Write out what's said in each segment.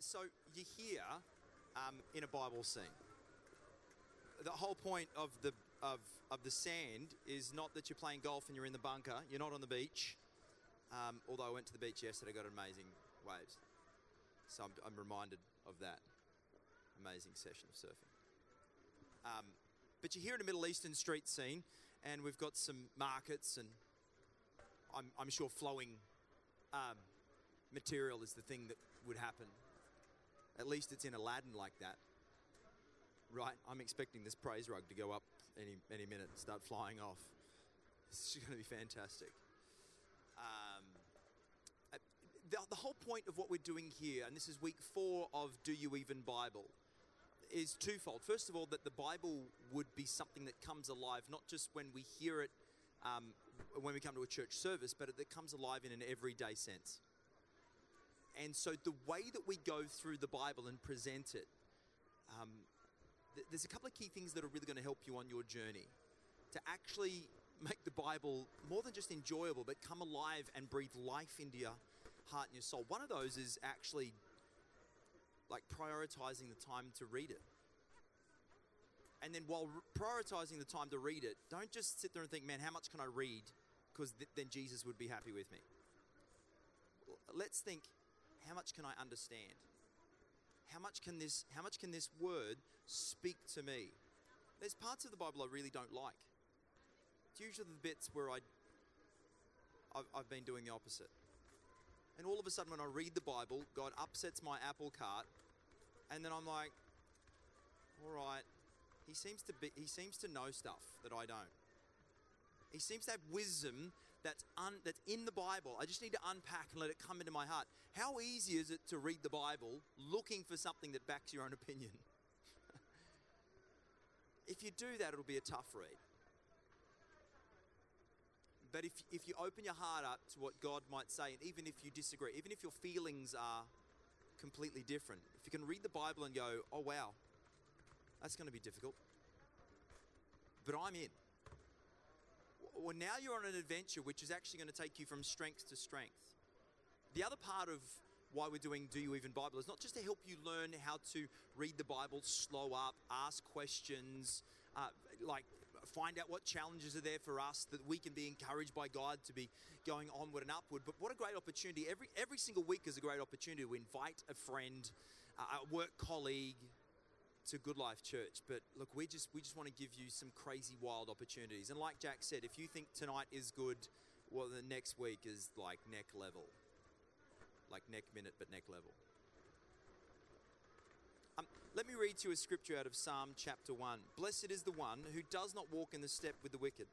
So you're here um, in a Bible scene. The whole point of the of of the sand is not that you're playing golf and you're in the bunker. You're not on the beach. Um, although I went to the beach yesterday, got amazing waves. So I'm, I'm reminded of that amazing session of surfing. Um, but you're here in a Middle Eastern street scene, and we've got some markets, and I'm, I'm sure flowing um, material is the thing that would happen. At least it's in Aladdin like that. Right? I'm expecting this praise rug to go up any, any minute and start flying off. This is going to be fantastic. Um, uh, the, the whole point of what we're doing here, and this is week four of Do You Even Bible, is twofold. First of all, that the Bible would be something that comes alive, not just when we hear it um, when we come to a church service, but it comes alive in an everyday sense. And so the way that we go through the Bible and present it, um, th- there's a couple of key things that are really going to help you on your journey to actually make the Bible more than just enjoyable, but come alive and breathe life into your heart and your soul. One of those is actually like prioritizing the time to read it. And then while prioritizing the time to read it, don't just sit there and think, man, how much can I read? Because th- then Jesus would be happy with me. Let's think, how much can I understand? How much can this how much can this word speak to me? There's parts of the Bible I really don't like. It's usually the bits where I I've, I've been doing the opposite. And all of a sudden when I read the Bible, God upsets my apple cart and then I'm like, all right, he seems to be he seems to know stuff that I don't. He seems to have wisdom that's, un, that's in the Bible. I just need to unpack and let it come into my heart. How easy is it to read the Bible looking for something that backs your own opinion? if you do that, it'll be a tough read. But if, if you open your heart up to what God might say, and even if you disagree, even if your feelings are completely different, if you can read the Bible and go, oh wow, that's going to be difficult, but I'm in well, now you're on an adventure which is actually going to take you from strength to strength. The other part of why we're doing Do You Even Bible is not just to help you learn how to read the Bible, slow up, ask questions, uh, like find out what challenges are there for us that we can be encouraged by God to be going onward and upward. But what a great opportunity! Every every single week is a great opportunity to invite a friend, uh, a work colleague, to Good Life Church. But look, we just we just want to give you some crazy wild opportunities. And like Jack said, if you think tonight is good, well, the next week is like neck level, like neck minute, but neck level. Um, let me read to you a scripture out of Psalm chapter 1. Blessed is the one who does not walk in the step with the wicked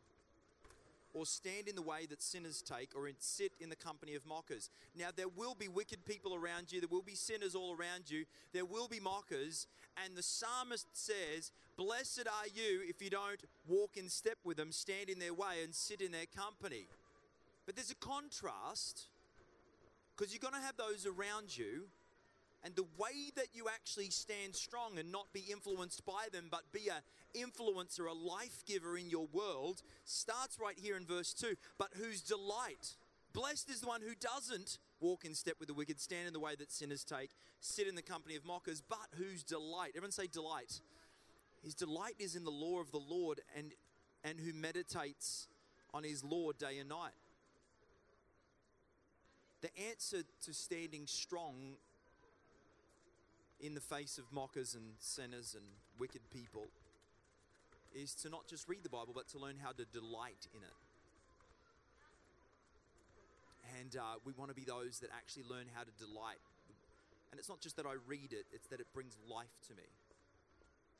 or stand in the way that sinners take, or sit in the company of mockers. Now, there will be wicked people around you, there will be sinners all around you, there will be mockers, and the psalmist says, Blessed are you if you don't walk in step with them, stand in their way, and sit in their company. But there's a contrast, because you're going to have those around you and the way that you actually stand strong and not be influenced by them, but be a influencer, a life giver in your world, starts right here in verse 2. But whose delight, blessed is the one who doesn't walk in step with the wicked, stand in the way that sinners take, sit in the company of mockers, but whose delight, everyone say delight. His delight is in the law of the Lord and, and who meditates on his law day and night. The answer to standing strong in the face of mockers and sinners and wicked people is to not just read the Bible, but to learn how to delight in it. And uh, we want to be those that actually learn how to delight. And it's not just that I read it, it's that it brings life to me.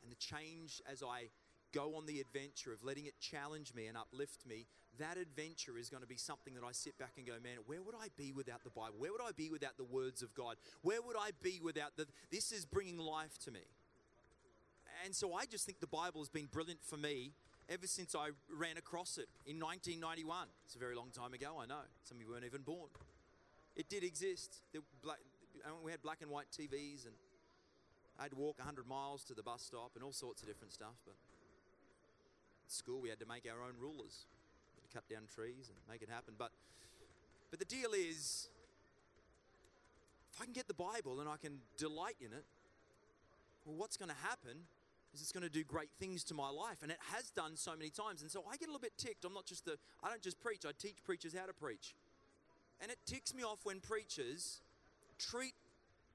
And the change as I go on the adventure of letting it challenge me and uplift me, that adventure is going to be something that I sit back and go, man, where would I be without the Bible? Where would I be without the words of God? Where would I be without the, this is bringing life to me. And so I just think the Bible has been brilliant for me ever since I ran across it in 1991. It's a very long time ago, I know. Some of you weren't even born. It did exist. We had black and white TVs and I had to walk 100 miles to the bus stop and all sorts of different stuff, but at school we had to make our own rulers. To cut down trees and make it happen. But, but the deal is, if I can get the Bible and I can delight in it, well, what's going to happen is it's going to do great things to my life. And it has done so many times. And so I get a little bit ticked. I'm not just the, I don't just preach, I teach preachers how to preach. And it ticks me off when preachers treat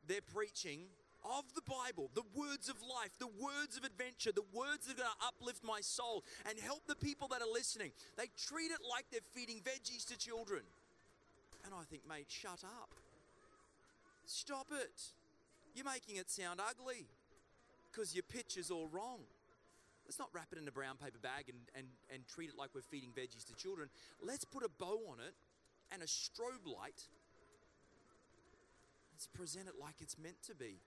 their preaching of the Bible, the words of life, the words of adventure, the words that are going to uplift my soul and help the people that are listening. They treat it like they're feeding veggies to children. And I think, mate, shut up. Stop it. You're making it sound ugly because your pitch is all wrong. Let's not wrap it in a brown paper bag and, and, and treat it like we're feeding veggies to children. Let's put a bow on it and a strobe light. Let's present it like it's meant to be.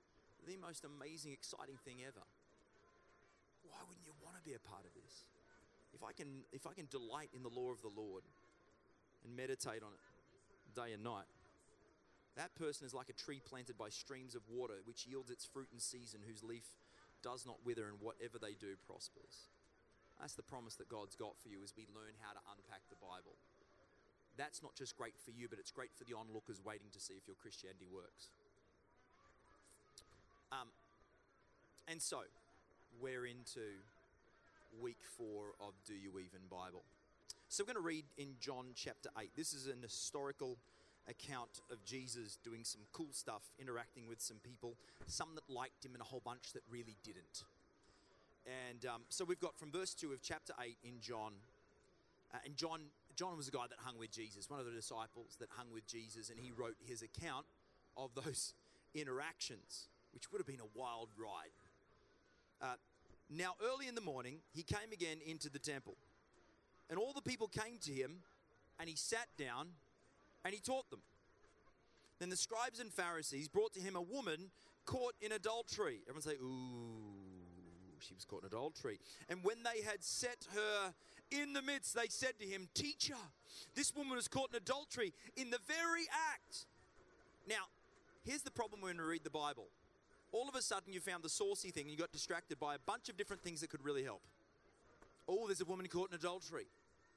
The most amazing, exciting thing ever. Why wouldn't you want to be a part of this? If I can, if I can delight in the law of the Lord and meditate on it day and night, that person is like a tree planted by streams of water, which yields its fruit in season, whose leaf does not wither, and whatever they do prospers. That's the promise that God's got for you as we learn how to unpack the Bible. That's not just great for you, but it's great for the onlookers waiting to see if your Christianity works. Um, and so, we're into week four of Do You Even Bible. So, we're going to read in John chapter 8. This is an historical account of Jesus doing some cool stuff, interacting with some people, some that liked him and a whole bunch that really didn't. And um, so we've got from verse 2 of chapter 8 in John. Uh, and John, John was a guy that hung with Jesus, one of the disciples that hung with Jesus, and he wrote his account of those interactions, which would have been a wild ride. Uh, now, early in the morning, he came again into the temple, and all the people came to him, and he sat down and he taught them. Then the scribes and Pharisees brought to him a woman caught in adultery. Everyone say, Ooh, she was caught in adultery. And when they had set her in the midst, they said to him, Teacher, this woman was caught in adultery in the very act. Now, here's the problem when we read the Bible. All of a sudden, you found the saucy thing and you got distracted by a bunch of different things that could really help. Oh, there's a woman caught in adultery.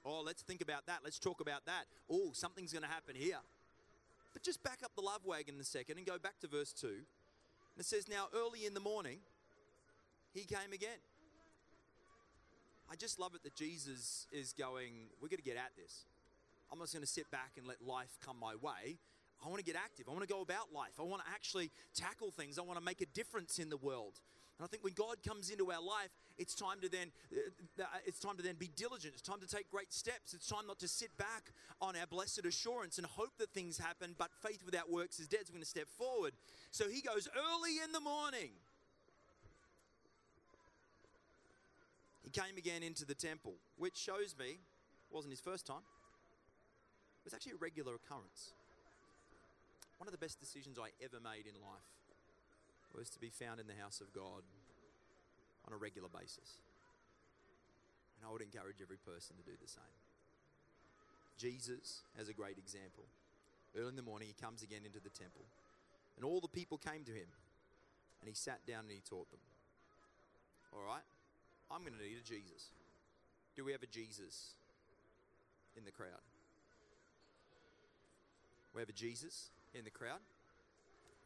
Oh, let's think about that. Let's talk about that. Oh, something's going to happen here. But just back up the love wagon a second and go back to verse 2. And it says, Now early in the morning, he came again. I just love it that Jesus is going, We're going to get at this. I'm not going to sit back and let life come my way. I want to get active. I want to go about life. I want to actually tackle things. I want to make a difference in the world. And I think when God comes into our life, it's time to then uh, uh, it's time to then be diligent. It's time to take great steps. It's time not to sit back on our blessed assurance and hope that things happen, but faith without works is dead. So we're going to step forward. So he goes early in the morning. He came again into the temple, which shows me wasn't his first time. It was actually a regular occurrence. One of the best decisions I ever made in life was to be found in the house of God on a regular basis. And I would encourage every person to do the same. Jesus has a great example. Early in the morning, he comes again into the temple, and all the people came to him, and he sat down and he taught them. All right, I'm going to need a Jesus. Do we have a Jesus in the crowd? We have a Jesus in the crowd.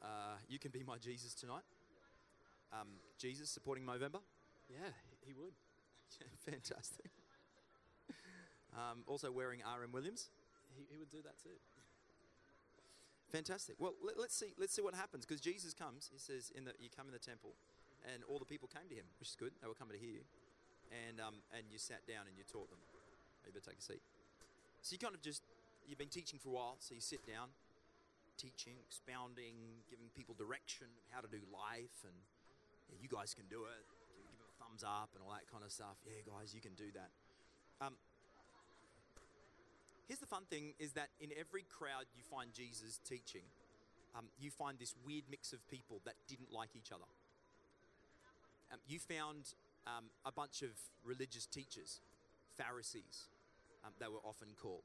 Uh, you can be my Jesus tonight. Um, Jesus supporting Movember. Yeah, he would. Fantastic. Um, also wearing R.M. Williams. He, he would do that too. Fantastic. Well, let, us see. Let's see what happens because Jesus comes. He says, "In the you come in the temple, and all the people came to him, which is good. They were coming to hear you, and um, and you sat down and you taught them. You better take a seat. So you kind of just you've been teaching for a while, so you sit down teaching, expounding, giving people direction of how to do life, and yeah, you guys can do it. Give, them a thumbs up and all that kind of stuff. Yeah, guys, you can do that. Um, here's the fun thing: is that in every crowd you find Jesus teaching, um, you find this weird mix of people that didn't like each other. Um, you found um, a bunch of religious teachers, Pharisees, um, they were often called.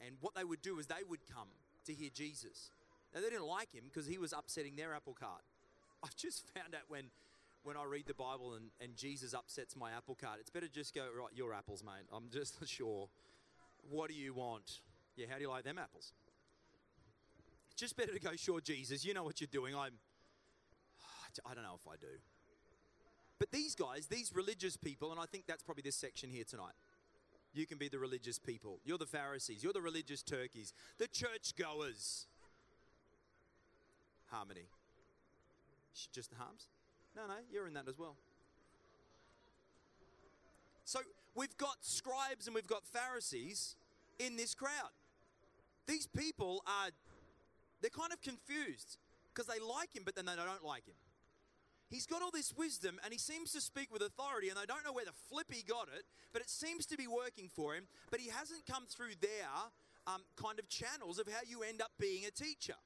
And what they would do is they would come to hear Jesus. Now, they didn't like him because he was upsetting their apple cart. I've just found out when, when I read the Bible and, and Jesus upsets my apple cart, it's better just go, right, your apples, mate. I'm just not sure. What do you want? Yeah, how do you like them apples? just better to go, sure, Jesus, you know what you're doing. I'm, I don't know if I do. But these guys, these religious people, and I think that's probably this section here tonight. You can be the religious people. You're the Pharisees. You're the religious turkeys. The churchgoers. Harmony. Just the harms? No, no, you're in that as well. So we've got scribes and we've got Pharisees in this crowd. These people are, they're kind of confused because they like him, but then they don't like him. He's got all this wisdom and he seems to speak with authority, and I don't know where the flip he got it, but it seems to be working for him. But he hasn't come through their um, kind of channels of how you end up being a teacher.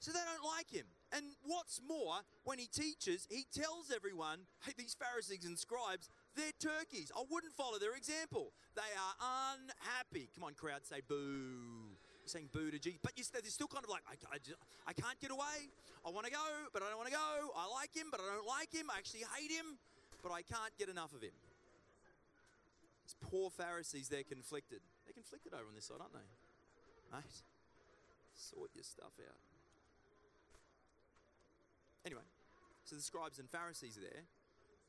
So they don't like him. And what's more, when he teaches, he tells everyone, hey, these Pharisees and scribes, they're turkeys. I wouldn't follow their example. They are unhappy. Come on, crowd, say boo. Saying boo to Jesus. But you're still kind of like, I, I, just, I can't get away. I want to go, but I don't want to go. I like him, but I don't like him. I actually hate him, but I can't get enough of him. These poor Pharisees, they're conflicted. They're conflicted over on this side, aren't they? Mate, sort your stuff out. Anyway, so the scribes and Pharisees are there,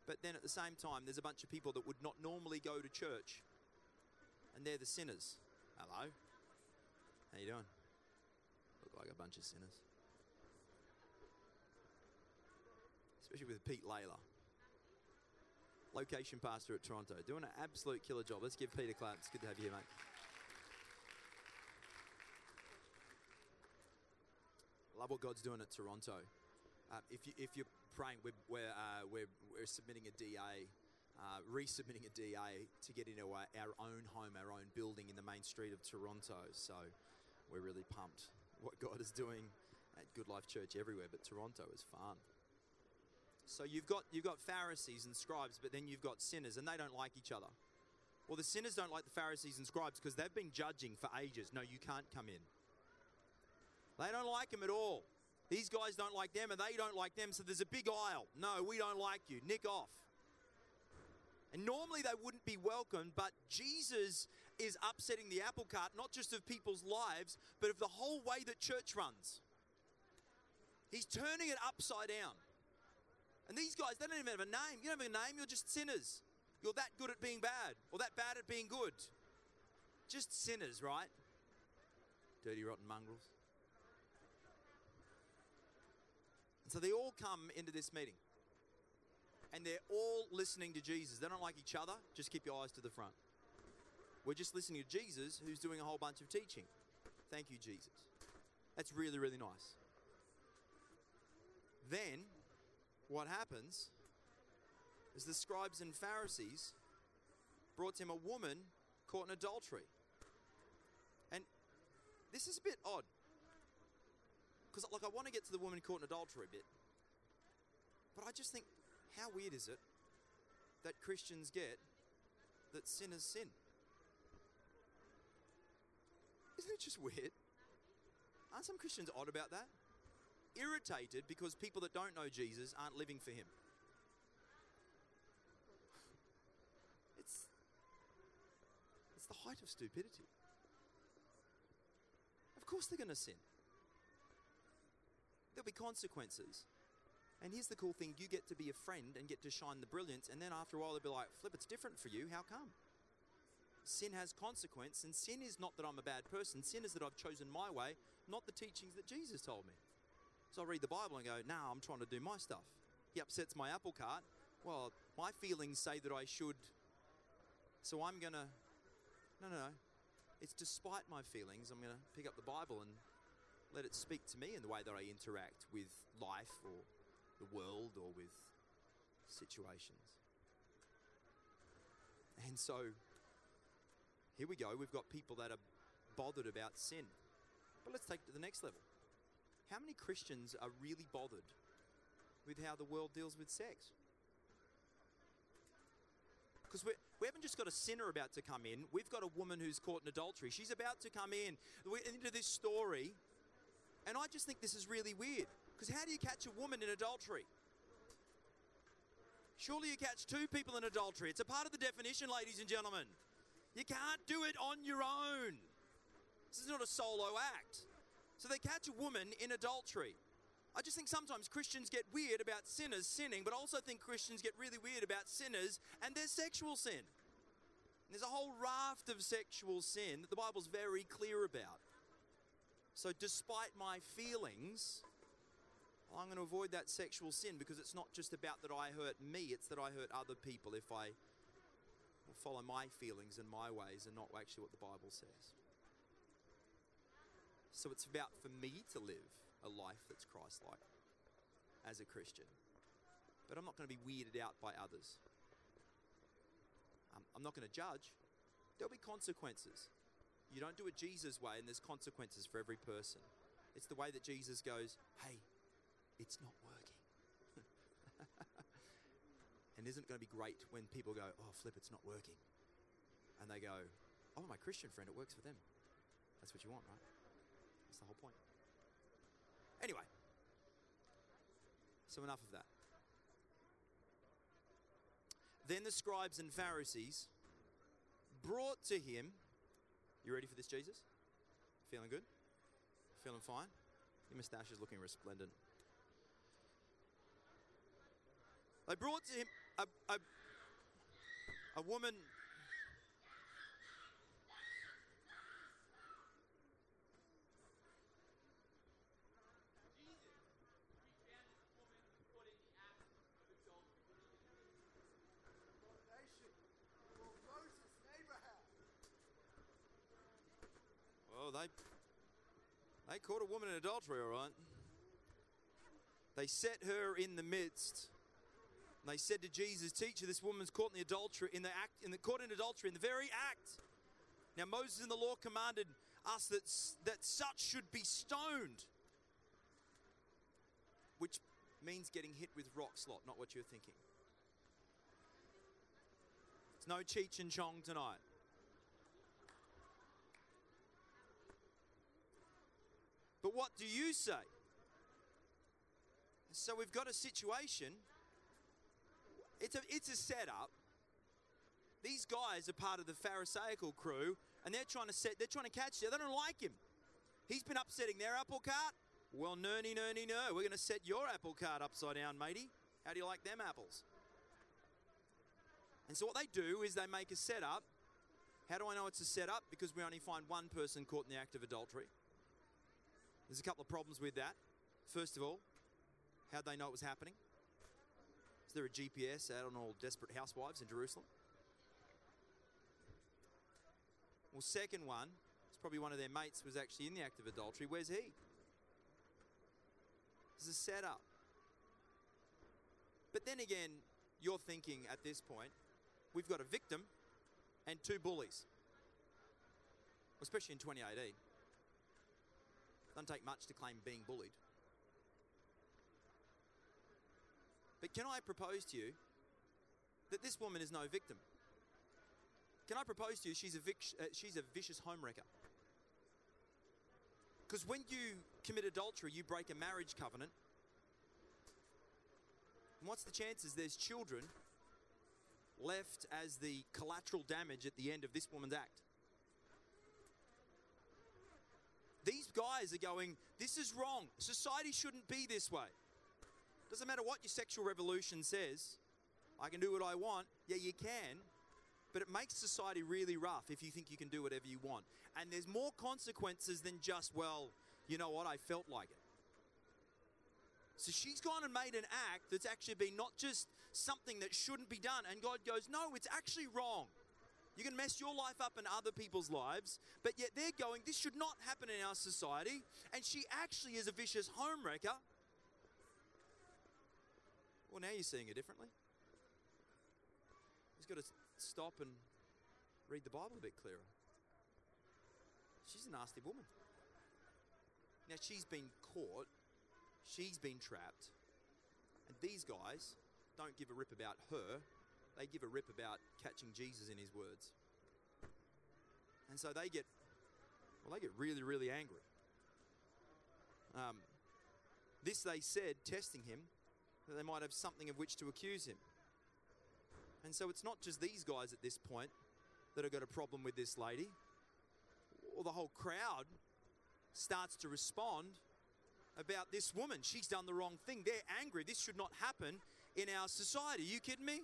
but then at the same time, there's a bunch of people that would not normally go to church, and they're the sinners. Hello, how you doing? Look like a bunch of sinners. Especially with Pete Layla, location pastor at Toronto, doing an absolute killer job. Let's give Peter a clap. It's good to have you here, mate. Love what God's doing at Toronto. Uh, if, you, if you're praying, we're, we're, uh, we're, we're submitting a DA, uh, resubmitting a DA to get into our, our own home, our own building in the main street of Toronto. So we're really pumped what God is doing at Good Life Church everywhere, but Toronto is fun. So you've got, you've got Pharisees and scribes, but then you've got sinners, and they don't like each other. Well, the sinners don't like the Pharisees and scribes because they've been judging for ages. No, you can't come in. They don't like them at all. These guys don't like them and they don't like them, so there's a big aisle. No, we don't like you. Nick off. And normally they wouldn't be welcomed, but Jesus is upsetting the apple cart, not just of people's lives, but of the whole way that church runs. He's turning it upside down. And these guys, they don't even have a name. You don't have a name, you're just sinners. You're that good at being bad, or that bad at being good. Just sinners, right? Dirty, rotten mongrels. And so they all come into this meeting. And they're all listening to Jesus. They don't like each other. Just keep your eyes to the front. We're just listening to Jesus, who's doing a whole bunch of teaching. Thank you, Jesus. That's really, really nice. Then, what happens is the scribes and Pharisees brought to him a woman caught in adultery. And this is a bit odd because like I want to get to the woman caught in adultery a bit, but I just think, how weird is it that Christians get that sinners sin? Isn't it just weird? Aren't some Christians odd about that? Irritated because people that don't know Jesus aren't living for him. It's, it's the height of stupidity. Of course they're going to sin. There'll be consequences. And here's the cool thing you get to be a friend and get to shine the brilliance, and then after a while they'll be like, Flip, it's different for you. How come? Sin has consequence, and sin is not that I'm a bad person. Sin is that I've chosen my way, not the teachings that Jesus told me. So I read the Bible and go, Now I'm trying to do my stuff. He upsets my apple cart. Well, my feelings say that I should. So I'm going to. No, no, no. It's despite my feelings, I'm going to pick up the Bible and let it speak to me in the way that I interact with life or the world or with situations. And so here we go. We've got people that are bothered about sin. But let's take it to the next level. How many Christians are really bothered with how the world deals with sex? Because we haven't just got a sinner about to come in, we've got a woman who's caught in adultery. She's about to come in into this story and I just think this is really weird. Because how do you catch a woman in adultery? Surely you catch two people in adultery. It's a part of the definition, ladies and gentlemen. You can't do it on your own. This is not a solo act. So they catch a woman in adultery. I just think sometimes Christians get weird about sinners sinning, but I also think Christians get really weird about sinners and their sexual sin. And there's a whole raft of sexual sin that the Bible's very clear about. So, despite my feelings, I'm going to avoid that sexual sin because it's not just about that I hurt me, it's that I hurt other people if I follow my feelings and my ways and not actually what the Bible says. So, it's about for me to live a life that's Christ like as a Christian. But I'm not going to be weirded out by others. Um, I'm not going to judge. There'll be consequences. You don't do it Jesus' way, and there's consequences for every person. It's the way that Jesus goes, hey, it's not working. And isn't going to be great when people go, oh, flip, it's not working? And they go, oh, my Christian friend, it works for them. That's what you want, right? That's the whole point. Anyway, so enough of that. Then the scribes and Pharisees brought to him you ready for this, Jesus? Feeling good? Feeling fine? Your moustache is looking resplendent. They brought to him a, a, a woman. Oh, they they caught a woman in adultery, all right. They set her in the midst. And they said to Jesus, "Teacher, this woman's caught in the adultery in the act in the caught in adultery in the very act." Now Moses in the law commanded us that that such should be stoned, which means getting hit with rocks lot, not what you're thinking. It's no Cheech and Chong tonight. But what do you say? So we've got a situation. It's a, it's a setup. These guys are part of the Pharisaical crew, and they're trying to set. They're trying to catch you. They don't like him. He's been upsetting their apple cart. Well, nerny, nerny, no. We're going to set your apple cart upside down, matey. How do you like them apples? And so what they do is they make a setup. How do I know it's a setup? Because we only find one person caught in the act of adultery. There's a couple of problems with that. First of all, how'd they know it was happening? Is there a GPS out on all desperate housewives in Jerusalem? Well, second one, it's probably one of their mates was actually in the act of adultery. Where's he? This is a setup. But then again, you're thinking at this point, we've got a victim and two bullies, especially in 2018. Doesn't take much to claim being bullied. But can I propose to you that this woman is no victim? Can I propose to you she's a, vic- uh, she's a vicious homewrecker? Because when you commit adultery, you break a marriage covenant. And what's the chances there's children left as the collateral damage at the end of this woman's act? These guys are going, this is wrong. Society shouldn't be this way. Doesn't matter what your sexual revolution says, I can do what I want. Yeah, you can. But it makes society really rough if you think you can do whatever you want. And there's more consequences than just, well, you know what, I felt like it. So she's gone and made an act that's actually been not just something that shouldn't be done. And God goes, no, it's actually wrong. You can mess your life up and other people's lives, but yet they're going, this should not happen in our society. And she actually is a vicious homewrecker. Well, now you're seeing it differently. He's got to stop and read the Bible a bit clearer. She's a nasty woman. Now, she's been caught, she's been trapped, and these guys don't give a rip about her they give a rip about catching Jesus in his words. And so they get, well, they get really, really angry. Um, this they said, testing him, that they might have something of which to accuse him. And so it's not just these guys at this point that have got a problem with this lady, or the whole crowd starts to respond about this woman. She's done the wrong thing. They're angry. This should not happen in our society. you kidding me?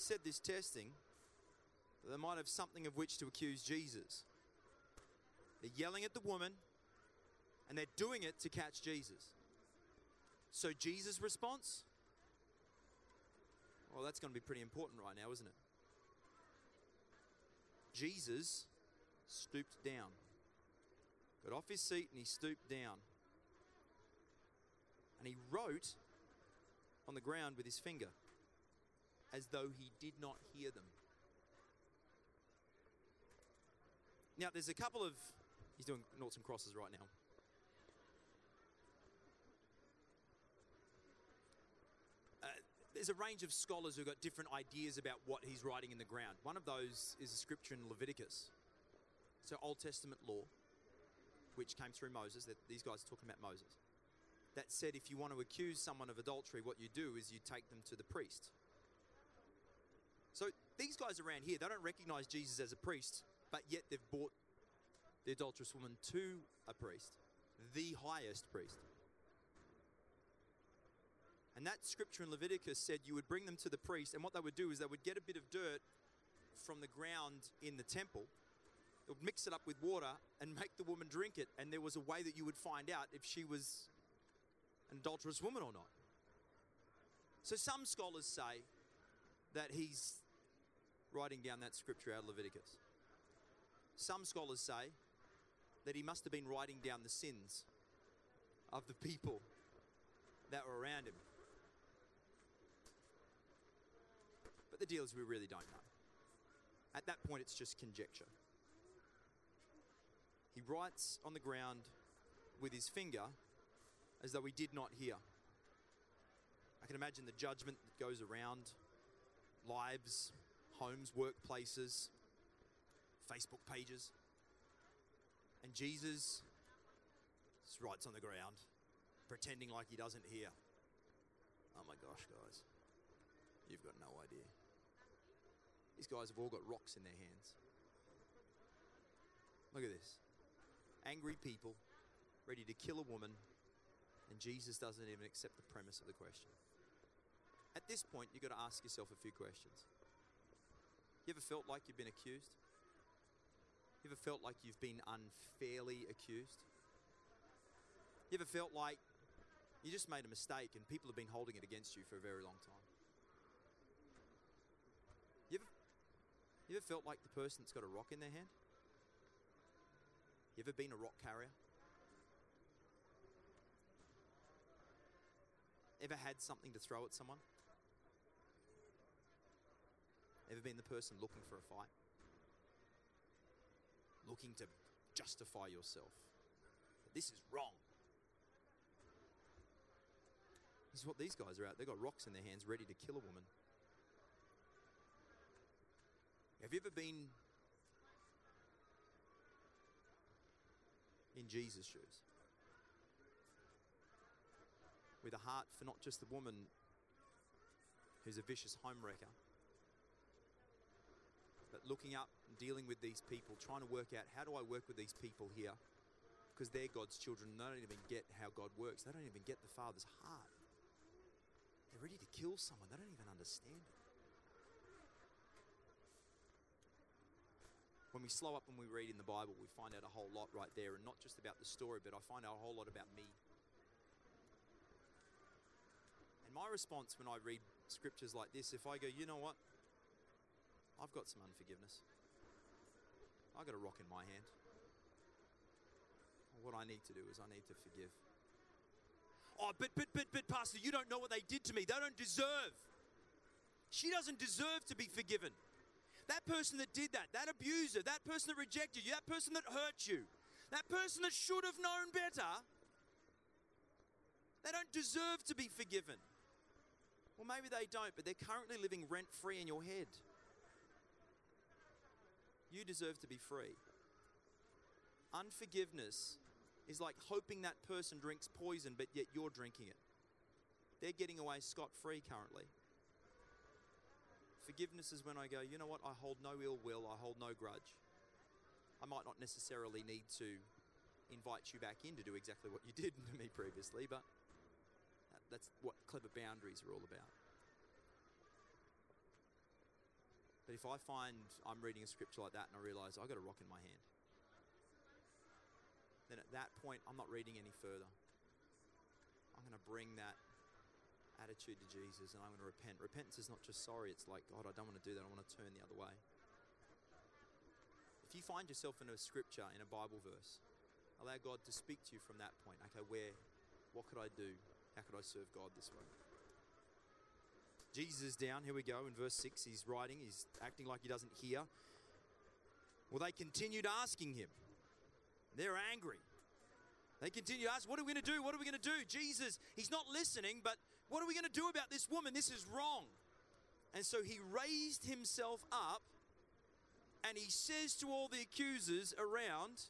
Said this testing, they might have something of which to accuse Jesus. They're yelling at the woman, and they're doing it to catch Jesus. So, Jesus' response? Well, that's going to be pretty important right now, isn't it? Jesus stooped down, got off his seat, and he stooped down. And he wrote on the ground with his finger as though he did not hear them. Now, there's a couple of. He's doing noughts and crosses right now. Uh, there's a range of scholars who've got different ideas about what he's writing in the ground. One of those is a scripture in Leviticus. So, Old Testament law, which came through Moses, that these guys are talking about Moses, that said if you want to accuse someone of adultery, what you do is you take them to the priest. So these guys around here, they don't recognize Jesus as a priest, but yet they've brought the adulterous woman to a priest, the highest priest. And that scripture in Leviticus said you would bring them to the priest, and what they would do is they would get a bit of dirt from the ground in the temple, they would mix it up with water and make the woman drink it, and there was a way that you would find out if she was an adulterous woman or not. So some scholars say that he's writing down that scripture out of Leviticus. Some scholars say that he must have been writing down the sins of the people that were around him. But the deal is, we really don't know. At that point, it's just conjecture. He writes on the ground with his finger as though he did not hear. I can imagine the judgment that goes around lives, homes, workplaces, Facebook pages. And Jesus writes on the ground, pretending like he doesn't hear. Oh my gosh, guys. You've got no idea. These guys have all got rocks in their hands. Look at this. Angry people ready to kill a woman, and Jesus doesn't even accept the premise of the question. At this point, you've got to ask yourself a few questions. You ever felt like you've been accused? You ever felt like you've been unfairly accused? You ever felt like you just made a mistake and people have been holding it against you for a very long time? You ever, you ever felt like the person that's got a rock in their hand? You ever been a rock carrier? Ever had something to throw at someone? Ever been the person looking for a fight? Looking to justify yourself. This is wrong. This is what these guys are out. They've got rocks in their hands ready to kill a woman. Have you ever been in Jesus' shoes? With a heart for not just the woman who's a vicious homewrecker, but looking up and dealing with these people, trying to work out how do I work with these people here? Because they're God's children. They don't even get how God works. They don't even get the Father's heart. They're ready to kill someone. They don't even understand it. When we slow up and we read in the Bible, we find out a whole lot right there, and not just about the story, but I find out a whole lot about me. And my response when I read scriptures like this, if I go, you know what? I've got some unforgiveness. I've got a rock in my hand. What I need to do is I need to forgive. Oh, but, but, but, but, Pastor, you don't know what they did to me. They don't deserve. She doesn't deserve to be forgiven. That person that did that, that abuser, that person that rejected you, that person that hurt you, that person that should have known better, They don't deserve to be forgiven. Well, maybe they don't, but they're currently living rent free in your head. You deserve to be free. Unforgiveness is like hoping that person drinks poison, but yet you're drinking it. They're getting away scot free currently. Forgiveness is when I go, you know what, I hold no ill will, I hold no grudge. I might not necessarily need to invite you back in to do exactly what you did to me previously, but that's what clever boundaries are all about. But if I find I'm reading a scripture like that and I realize I've got a rock in my hand, then at that point I'm not reading any further. I'm going to bring that attitude to Jesus and I'm going to repent. Repentance is not just sorry, it's like, God, I don't want to do that, I want to turn the other way. If you find yourself in a scripture, in a Bible verse, allow God to speak to you from that point. Okay, where, what could I do? How could I serve God this way? Jesus is down. Here we go in verse 6. He's writing, he's acting like he doesn't hear. Well, they continued asking him. They're angry. They continue to ask, What are we going to do? What are we going to do? Jesus, he's not listening, but what are we going to do about this woman? This is wrong. And so he raised himself up and he says to all the accusers around,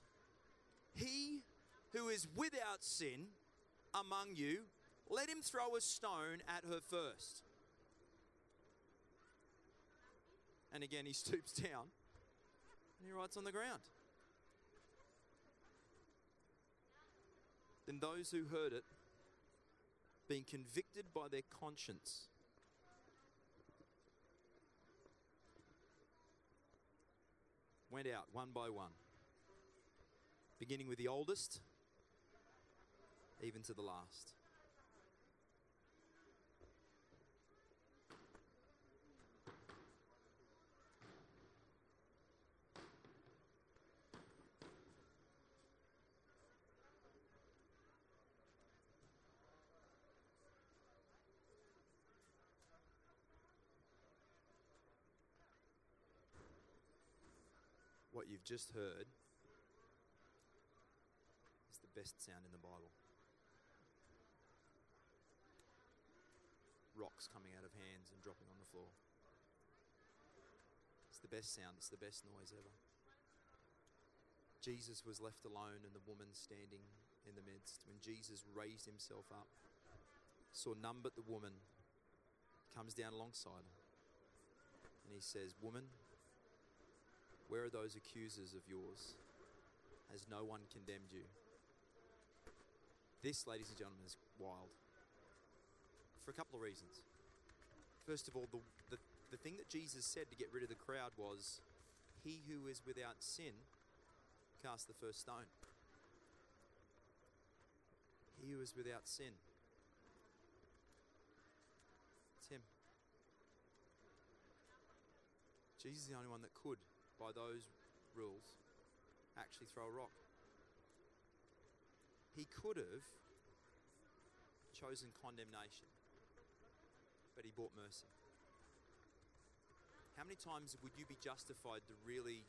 He who is without sin among you, let him throw a stone at her first. And again, he stoops down and he writes on the ground. Then those who heard it, being convicted by their conscience, went out one by one, beginning with the oldest, even to the last. What you've just heard is the best sound in the Bible. Rocks coming out of hands and dropping on the floor. It's the best sound, it's the best noise ever. Jesus was left alone and the woman standing in the midst. When Jesus raised himself up, saw none but the woman, comes down alongside and he says, Woman, where are those accusers of yours? Has no one condemned you? This, ladies and gentlemen, is wild. For a couple of reasons. First of all, the, the, the thing that Jesus said to get rid of the crowd was, He who is without sin, cast the first stone. He who is without sin. It's him. Jesus is the only one that could by those rules, actually throw a rock. He could have chosen condemnation, but he bought mercy. How many times would you be justified to really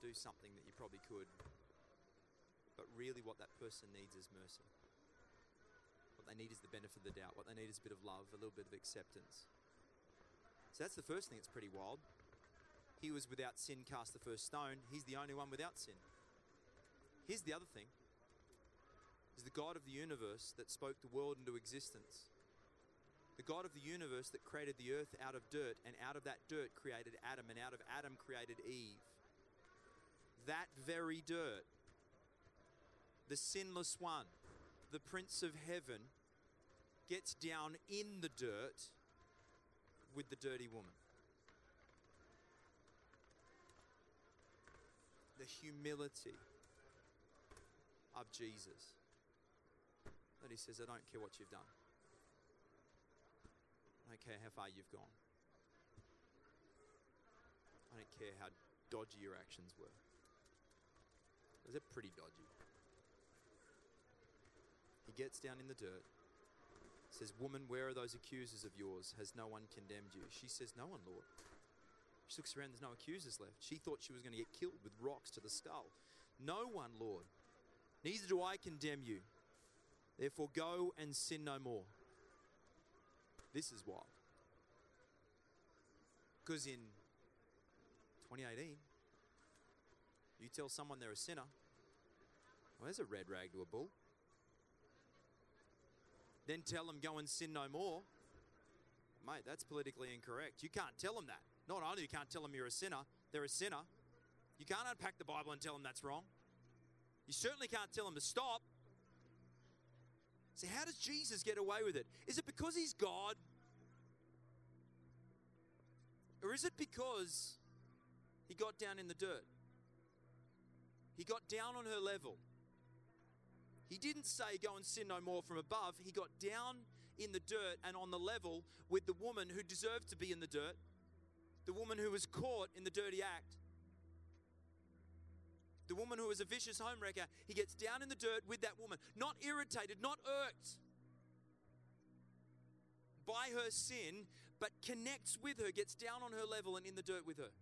do something that you probably could, but really what that person needs is mercy? What they need is the benefit of the doubt. What they need is a bit of love, a little bit of acceptance. So that's the first thing that's pretty wild. He was without sin, cast the first stone. He's the only one without sin. Here's the other thing is the God of the universe that spoke the world into existence. The God of the universe that created the earth out of dirt, and out of that dirt created Adam, and out of Adam created Eve. That very dirt, the sinless one, the Prince of Heaven, gets down in the dirt with the dirty woman. The humility of Jesus. That he says, I don't care what you've done. I don't care how far you've gone. I don't care how dodgy your actions were. Was it pretty dodgy? He gets down in the dirt, says, Woman, where are those accusers of yours? Has no one condemned you? She says, No one, Lord. She looks around, there's no accusers left. She thought she was going to get killed with rocks to the skull. No one, Lord. Neither do I condemn you. Therefore, go and sin no more. This is wild. Because in 2018, you tell someone they're a sinner, well, there's a red rag to a bull. Then tell them go and sin no more. Mate, that's politically incorrect. You can't tell them that. Not only you can't tell them you're a sinner, they're a sinner. You can't unpack the Bible and tell them that's wrong. You certainly can't tell them to stop. See, how does Jesus get away with it? Is it because he's God? Or is it because he got down in the dirt? He got down on her level. He didn't say, Go and sin no more from above. He got down in the dirt and on the level with the woman who deserved to be in the dirt, the woman who was caught in the dirty act, the woman who was a vicious homewrecker. He gets down in the dirt with that woman, not irritated, not irked by her sin, but connects with her, gets down on her level and in the dirt with her.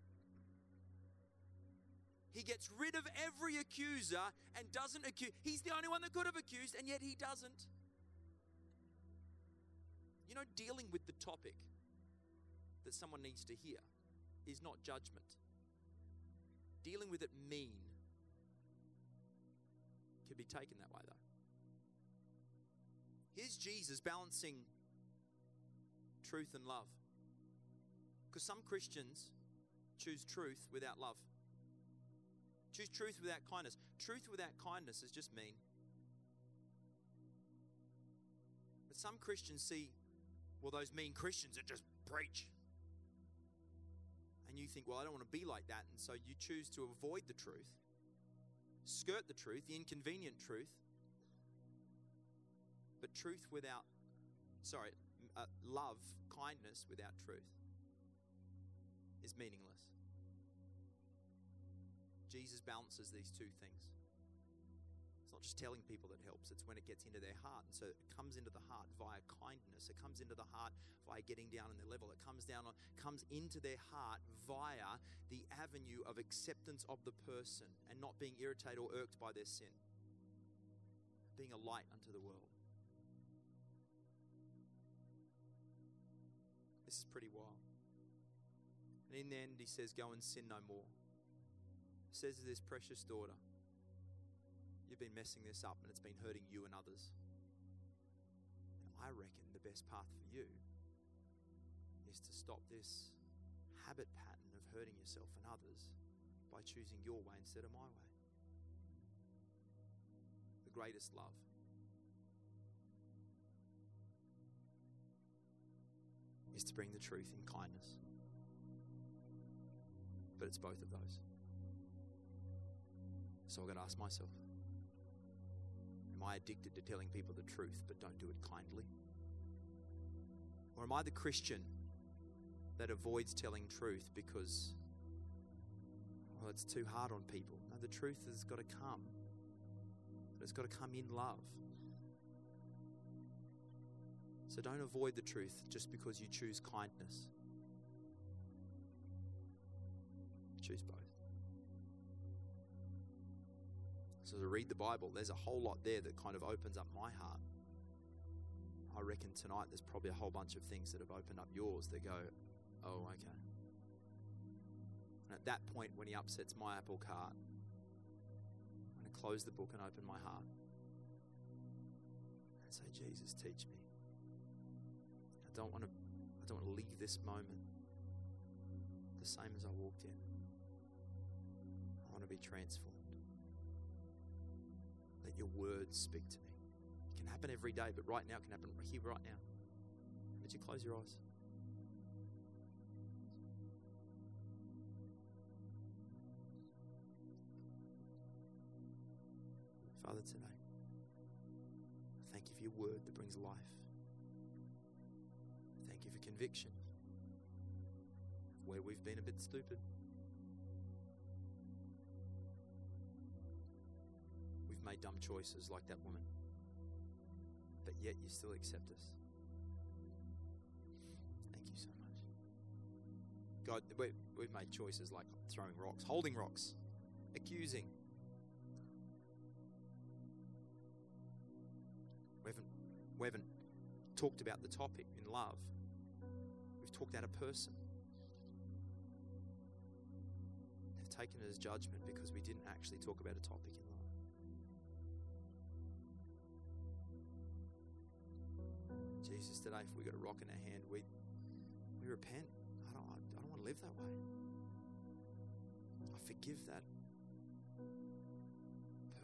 He gets rid of every accuser and doesn't accuse. He's the only one that could have accused, and yet he doesn't. You know, dealing with the topic that someone needs to hear is not judgment. Dealing with it mean can be taken that way, though. Here's Jesus balancing truth and love. Because some Christians choose truth without love. Choose truth without kindness. Truth without kindness is just mean. But some Christians see, well, those mean Christians that just preach. And you think, well, I don't want to be like that. And so you choose to avoid the truth, skirt the truth, the inconvenient truth. But truth without, sorry, uh, love, kindness without truth is meaningless. Jesus balances these two things. Not just telling people that helps, it's when it gets into their heart. And so it comes into the heart via kindness. It comes into the heart via getting down on their level. It comes down on comes into their heart via the avenue of acceptance of the person and not being irritated or irked by their sin. Being a light unto the world. This is pretty wild. And in the end, he says, Go and sin no more. Says to this precious daughter, You've been messing this up and it's been hurting you and others. And I reckon the best path for you is to stop this habit pattern of hurting yourself and others by choosing your way instead of my way. The greatest love. is to bring the truth in kindness. But it's both of those. So I've got to ask myself Am I addicted to telling people the truth but don't do it kindly? Or am I the Christian that avoids telling truth because, well, it's too hard on people? No, the truth has got to come, but it's got to come in love. So don't avoid the truth just because you choose kindness. Choose both. So to read the Bible, there's a whole lot there that kind of opens up my heart. I reckon tonight there's probably a whole bunch of things that have opened up yours that go, oh, okay. And at that point, when he upsets my apple cart, I'm going to close the book and open my heart and say, Jesus, teach me. I don't want to. I don't want to leave this moment the same as I walked in. I want to be transformed. Let your words speak to me. It can happen every day, but right now it can happen here, right now. Would you close your eyes? Father, today, I thank you for your word that brings life. Thank you for conviction where we've been a bit stupid. Made dumb choices like that woman, but yet you still accept us. Thank you so much. God, we- we've made choices like throwing rocks, holding rocks, accusing. We haven't we haven't talked about the topic in love. We've talked about a person. They've taken it as judgment because we didn't actually talk about a topic in love. Jesus, today, if we got a rock in our hand, we we repent. I don't, I don't want to live that way. I forgive that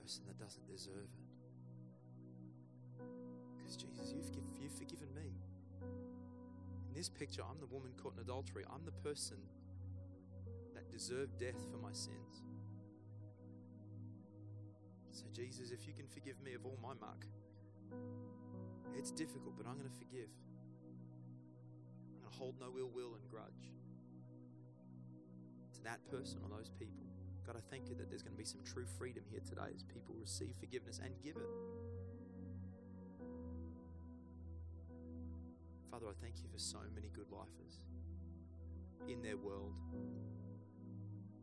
person that doesn't deserve it. Because Jesus, you've, you've forgiven me. In this picture, I'm the woman caught in adultery. I'm the person that deserved death for my sins. So, Jesus, if you can forgive me of all my muck, it's difficult, but I'm going to forgive. I'm going to hold no ill will and grudge to that person or those people. God, I thank you that there's going to be some true freedom here today as people receive forgiveness and give it. Father, I thank you for so many good lifers in their world,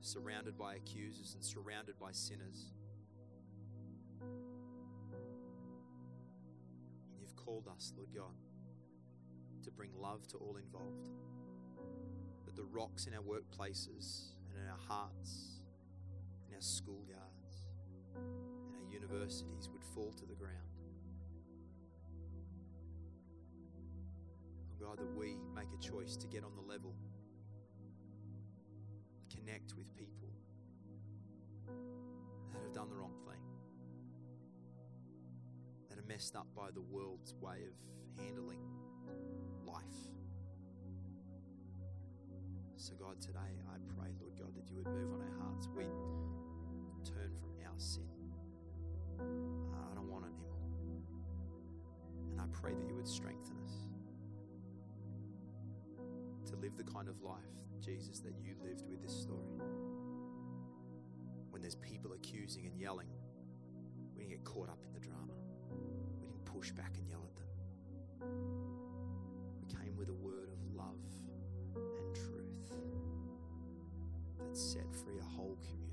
surrounded by accusers and surrounded by sinners. Called us, Lord God, to bring love to all involved. That the rocks in our workplaces and in our hearts, in our schoolyards, in our universities would fall to the ground. Oh God, that we make a choice to get on the level, connect with people that have done the wrong messed up by the world's way of handling life. So, God, today I pray, Lord God, that you would move on our hearts. We turn from our sin. Uh, I don't want it anymore. And I pray that you would strengthen us to live the kind of life, Jesus, that you lived with this story. When there's people accusing and yelling, we get caught up in the drama. We didn't push back and yell at them. We came with a word of love and truth that set free a whole community.